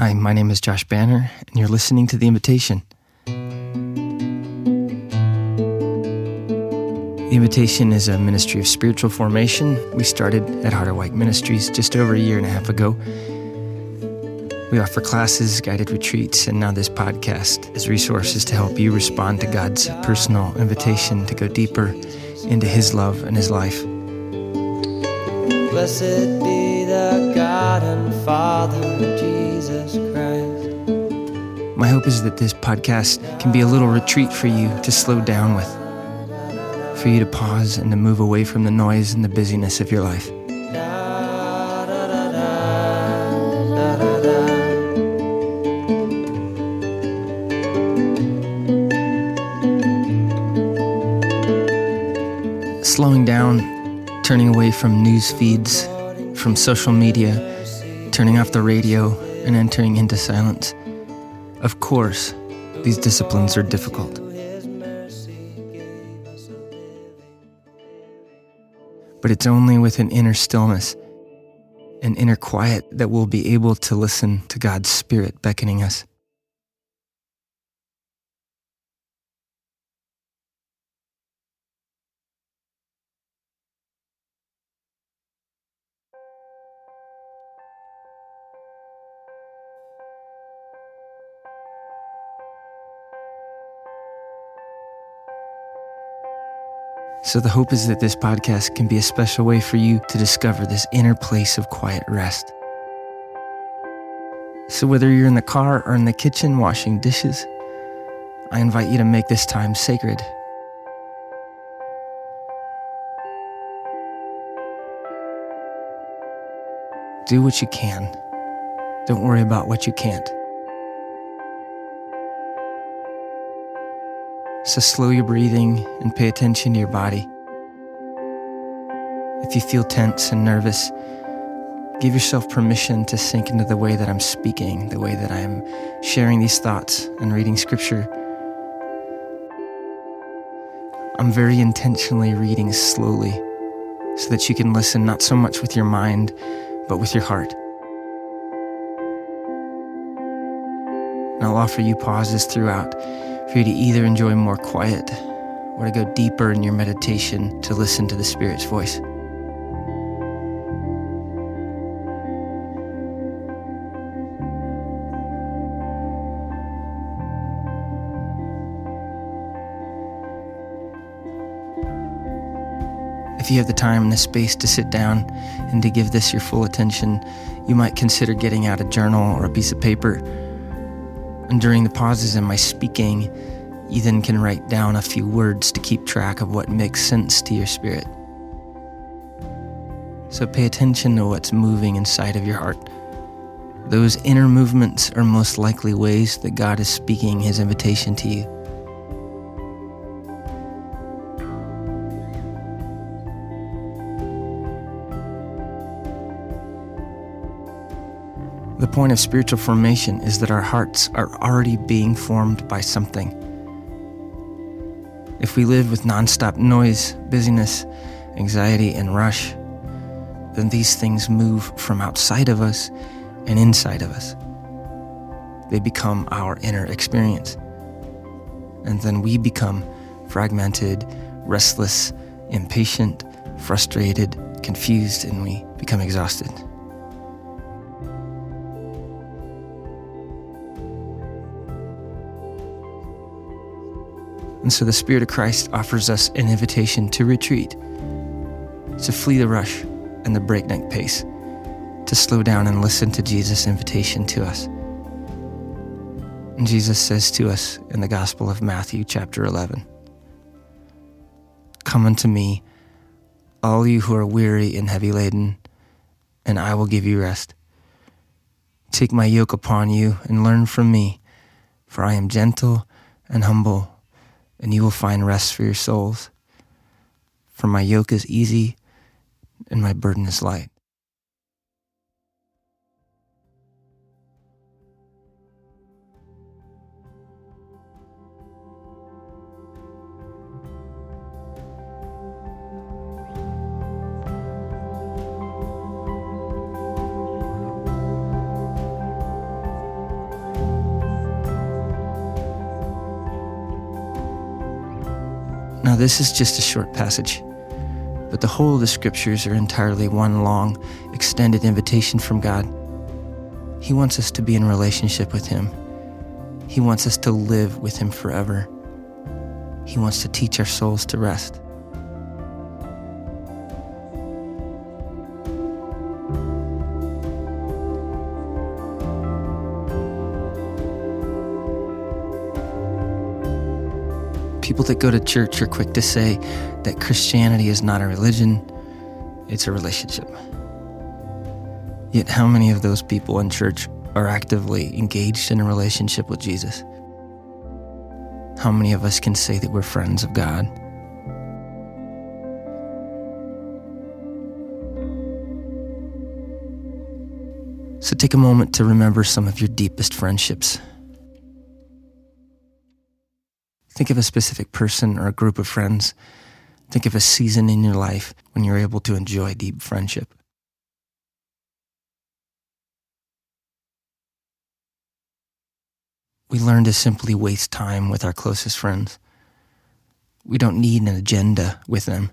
Hi, my name is Josh Banner, and you're listening to The Invitation. The Invitation is a ministry of spiritual formation. We started at Harderwyk Ministries just over a year and a half ago. We offer classes, guided retreats, and now this podcast as resources to help you respond to God's personal invitation to go deeper into His love and His life. Blessed be the God and Father Jesus Christ. My hope is that this podcast can be a little retreat for you to slow down with, for you to pause and to move away from the noise and the busyness of your life. Slowing down turning away from news feeds, from social media, turning off the radio, and entering into silence. Of course, these disciplines are difficult. But it's only with an inner stillness, an inner quiet, that we'll be able to listen to God's Spirit beckoning us. So, the hope is that this podcast can be a special way for you to discover this inner place of quiet rest. So, whether you're in the car or in the kitchen washing dishes, I invite you to make this time sacred. Do what you can. Don't worry about what you can't. So slow your breathing and pay attention to your body. If you feel tense and nervous, give yourself permission to sink into the way that I'm speaking, the way that I'm sharing these thoughts and reading scripture. I'm very intentionally reading slowly so that you can listen not so much with your mind, but with your heart. And I'll offer you pauses throughout for you to either enjoy more quiet or to go deeper in your meditation to listen to the Spirit's voice. If you have the time and the space to sit down and to give this your full attention, you might consider getting out a journal or a piece of paper and during the pauses in my speaking, you then can write down a few words to keep track of what makes sense to your spirit. So pay attention to what's moving inside of your heart. Those inner movements are most likely ways that God is speaking his invitation to you. Point of spiritual formation is that our hearts are already being formed by something. If we live with nonstop noise, busyness, anxiety, and rush, then these things move from outside of us and inside of us. They become our inner experience. And then we become fragmented, restless, impatient, frustrated, confused, and we become exhausted. And so the Spirit of Christ offers us an invitation to retreat, to flee the rush and the breakneck pace, to slow down and listen to Jesus' invitation to us. And Jesus says to us in the Gospel of Matthew, chapter 11 Come unto me, all you who are weary and heavy laden, and I will give you rest. Take my yoke upon you and learn from me, for I am gentle and humble and you will find rest for your souls. For my yoke is easy and my burden is light. This is just a short passage, but the whole of the scriptures are entirely one long, extended invitation from God. He wants us to be in relationship with Him. He wants us to live with Him forever. He wants to teach our souls to rest. People that go to church are quick to say that Christianity is not a religion, it's a relationship. Yet, how many of those people in church are actively engaged in a relationship with Jesus? How many of us can say that we're friends of God? So take a moment to remember some of your deepest friendships. Think of a specific person or a group of friends. Think of a season in your life when you're able to enjoy deep friendship. We learn to simply waste time with our closest friends. We don't need an agenda with them.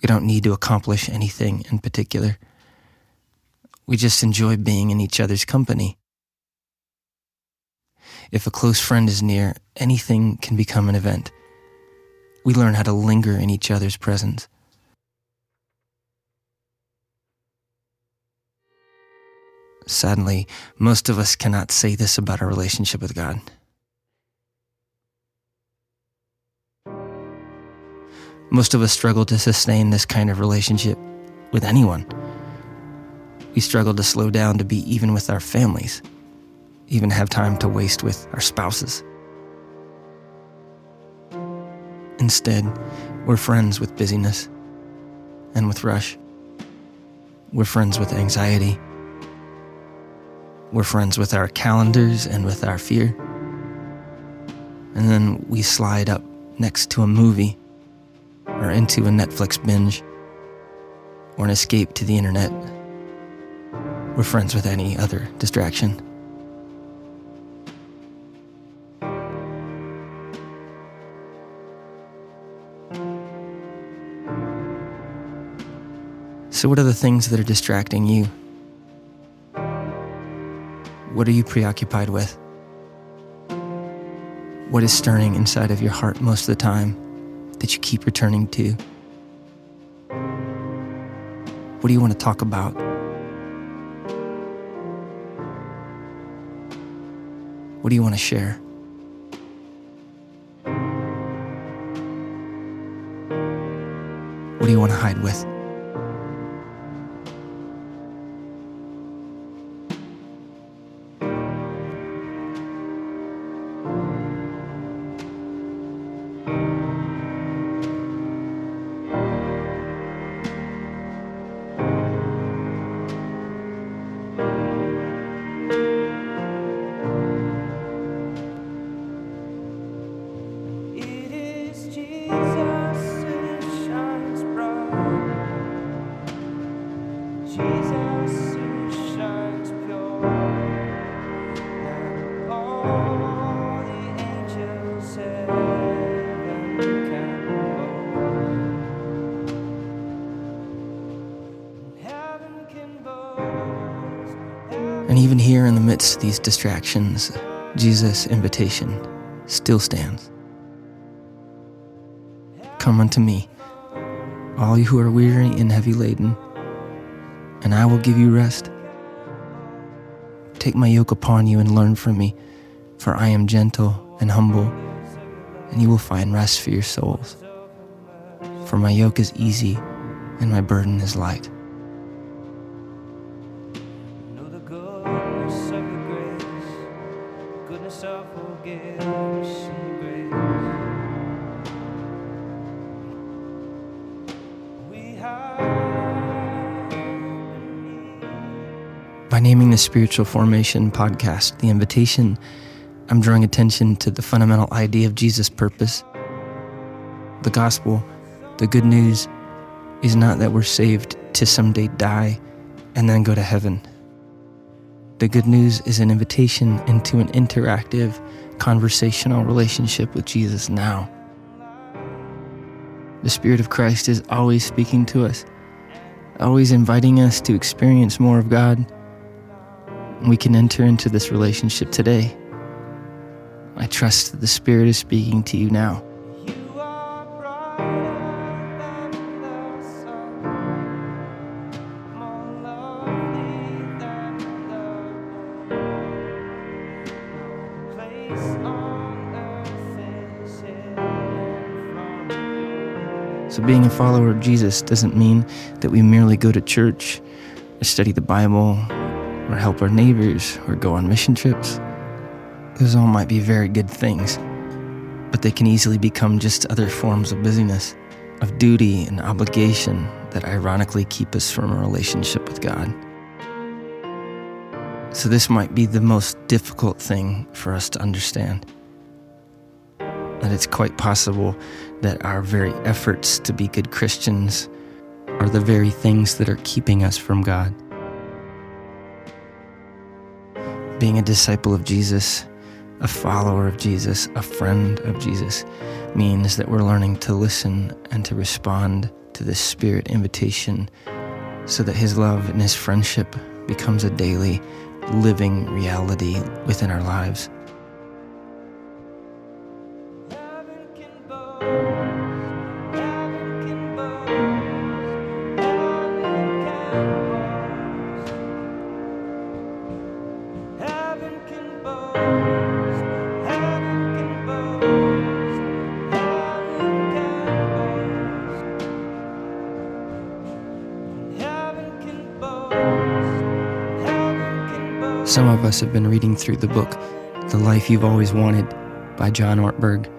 We don't need to accomplish anything in particular. We just enjoy being in each other's company. If a close friend is near, anything can become an event. We learn how to linger in each other's presence. Sadly, most of us cannot say this about our relationship with God. Most of us struggle to sustain this kind of relationship with anyone. We struggle to slow down to be even with our families even have time to waste with our spouses. Instead, we're friends with busyness and with rush. We're friends with anxiety. We're friends with our calendars and with our fear. And then we slide up next to a movie or into a Netflix binge or an escape to the internet. We're friends with any other distraction. What are the things that are distracting you? What are you preoccupied with? What is stirring inside of your heart most of the time that you keep returning to? What do you want to talk about? What do you want to share? What do you want to hide with? Here in the midst of these distractions, Jesus' invitation still stands. Come unto me, all you who are weary and heavy laden, and I will give you rest. Take my yoke upon you and learn from me, for I am gentle and humble, and you will find rest for your souls. For my yoke is easy and my burden is light. By naming the Spiritual Formation podcast The Invitation, I'm drawing attention to the fundamental idea of Jesus' purpose. The gospel, the good news, is not that we're saved to someday die and then go to heaven. The good news is an invitation into an interactive, conversational relationship with Jesus now. The Spirit of Christ is always speaking to us, always inviting us to experience more of God. We can enter into this relationship today. I trust that the Spirit is speaking to you now. So, being a follower of Jesus doesn't mean that we merely go to church or study the Bible or help our neighbors or go on mission trips. Those all might be very good things, but they can easily become just other forms of busyness, of duty and obligation that ironically keep us from a relationship with God. So, this might be the most difficult thing for us to understand. That it's quite possible that our very efforts to be good Christians are the very things that are keeping us from God. Being a disciple of Jesus a follower of Jesus, a friend of Jesus, means that we're learning to listen and to respond to this Spirit invitation so that His love and His friendship becomes a daily, living reality within our lives. Us have been reading through the book, The Life You've Always Wanted by John Ortberg.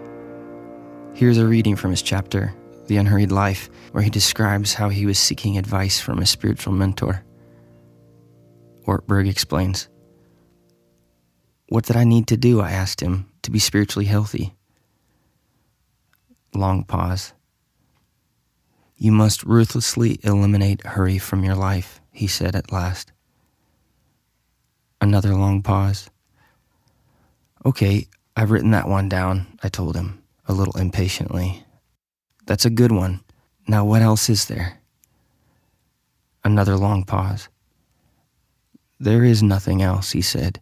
Here's a reading from his chapter, The Unhurried Life, where he describes how he was seeking advice from a spiritual mentor. Ortberg explains What did I need to do, I asked him, to be spiritually healthy? Long pause. You must ruthlessly eliminate hurry from your life, he said at last. Another long pause. Okay, I've written that one down, I told him, a little impatiently. That's a good one. Now, what else is there? Another long pause. There is nothing else, he said.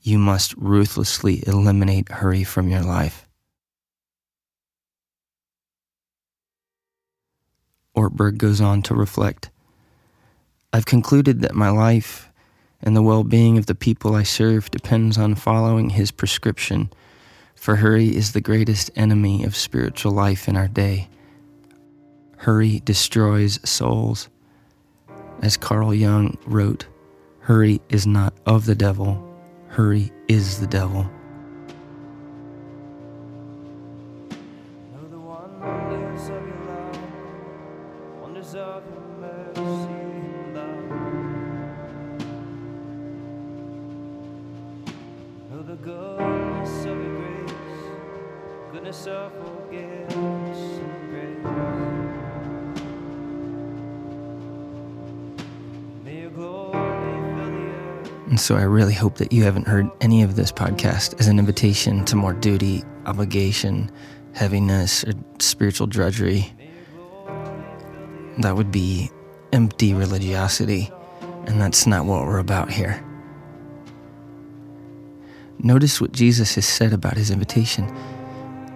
You must ruthlessly eliminate hurry from your life. Ortberg goes on to reflect I've concluded that my life and the well being of the people I serve depends on following his prescription, for hurry is the greatest enemy of spiritual life in our day. Hurry destroys souls. As Carl Jung wrote, hurry is not of the devil, hurry is the devil. And so I really hope that you haven't heard any of this podcast as an invitation to more duty, obligation, heaviness, or spiritual drudgery. That would be empty religiosity, and that's not what we're about here. Notice what Jesus has said about his invitation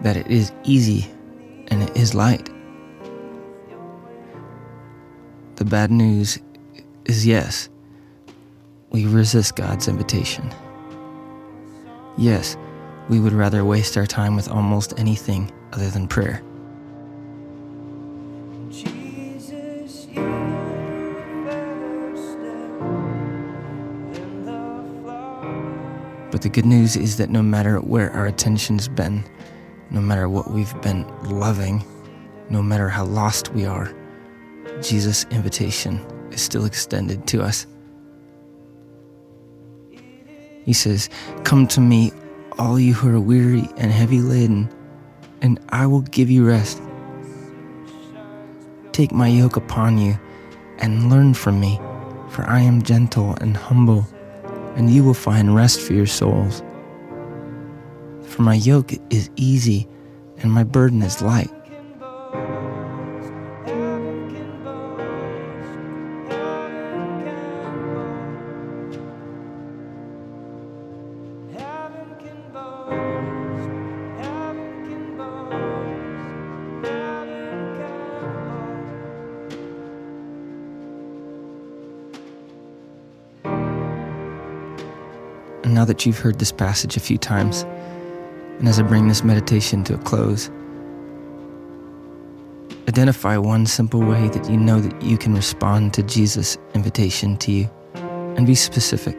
that it is easy and it is light. The bad news is yes, we resist God's invitation. Yes, we would rather waste our time with almost anything other than prayer. But the good news is that no matter where our attention's been, no matter what we've been loving, no matter how lost we are, Jesus' invitation is still extended to us. He says, Come to me, all you who are weary and heavy laden, and I will give you rest. Take my yoke upon you and learn from me, for I am gentle and humble, and you will find rest for your souls for my yoke is easy and my burden is light. And now that you've heard this passage a few times, and as I bring this meditation to a close, identify one simple way that you know that you can respond to Jesus' invitation to you, and be specific.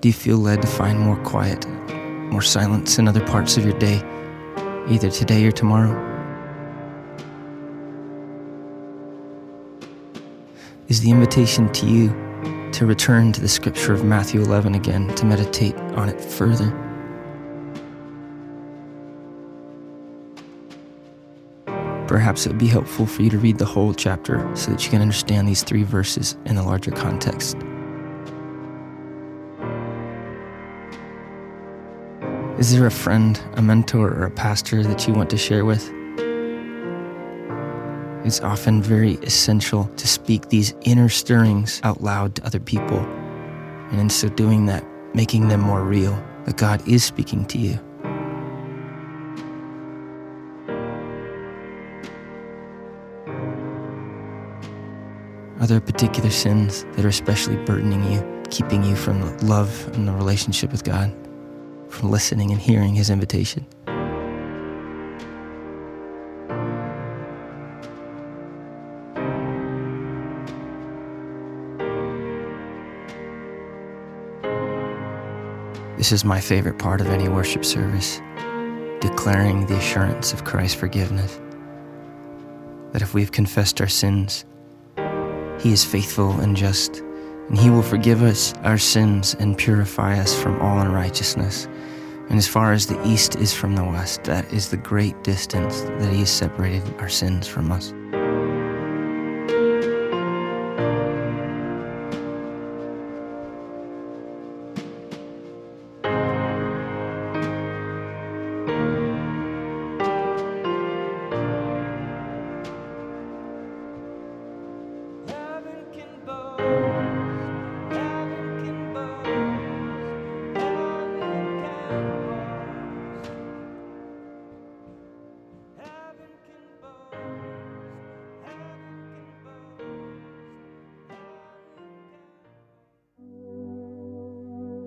Do you feel led to find more quiet, more silence in other parts of your day, either today or tomorrow? is the invitation to you to return to the scripture of Matthew 11 again, to meditate on it further. Perhaps it would be helpful for you to read the whole chapter so that you can understand these three verses in the larger context. Is there a friend, a mentor, or a pastor that you want to share with? It's often very essential to speak these inner stirrings out loud to other people. And in so doing that, making them more real, that God is speaking to you. Are there particular sins that are especially burdening you, keeping you from love and the relationship with God, from listening and hearing His invitation? This is my favorite part of any worship service declaring the assurance of Christ's forgiveness. That if we've confessed our sins, He is faithful and just, and He will forgive us our sins and purify us from all unrighteousness. And as far as the east is from the west, that is the great distance that He has separated our sins from us.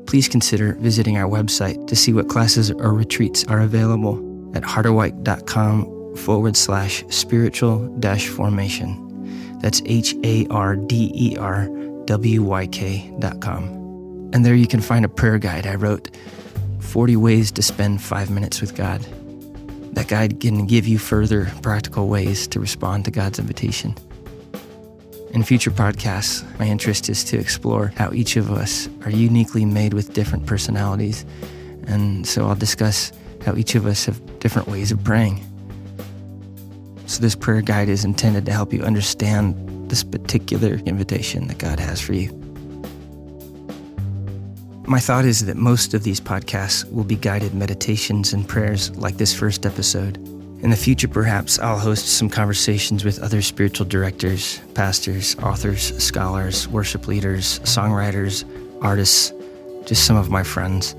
Please consider visiting our website to see what classes or retreats are available at harderwyk.com forward slash spiritual dash formation. That's H A R D E R W Y K dot com. And there you can find a prayer guide I wrote 40 Ways to Spend Five Minutes with God. That guide can give you further practical ways to respond to God's invitation. In future podcasts, my interest is to explore how each of us are uniquely made with different personalities. And so I'll discuss how each of us have different ways of praying. So, this prayer guide is intended to help you understand this particular invitation that God has for you. My thought is that most of these podcasts will be guided meditations and prayers like this first episode. In the future, perhaps I'll host some conversations with other spiritual directors, pastors, authors, scholars, worship leaders, songwriters, artists, just some of my friends,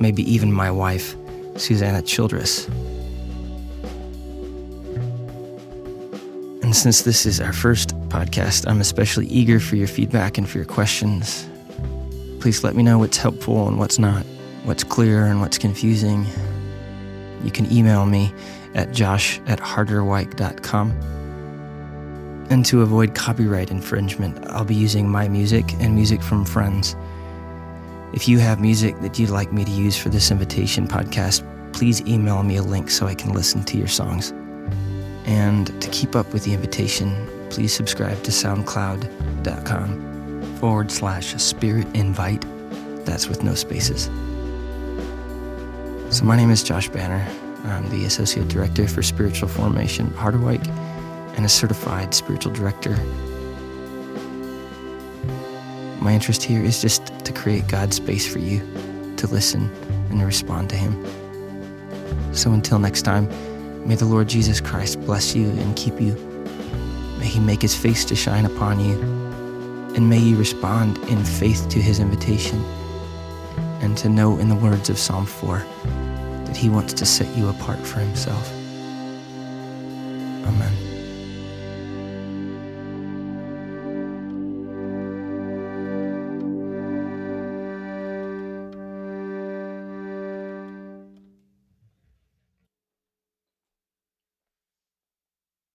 maybe even my wife, Susanna Childress. And since this is our first podcast, I'm especially eager for your feedback and for your questions. Please let me know what's helpful and what's not, what's clear and what's confusing. You can email me at josh at harderwyk.com. And to avoid copyright infringement, I'll be using my music and music from friends. If you have music that you'd like me to use for this invitation podcast, please email me a link so I can listen to your songs. And to keep up with the invitation, please subscribe to soundcloud.com forward slash spirit invite. That's with no spaces. So, my name is Josh Banner. I'm the Associate Director for Spiritual Formation at Harderwyk and a certified spiritual director. My interest here is just to create God's space for you to listen and to respond to Him. So until next time, may the Lord Jesus Christ bless you and keep you. May He make His face to shine upon you. And may you respond in faith to His invitation and to know in the words of Psalm 4 that He wants to set you apart for Himself. Amen.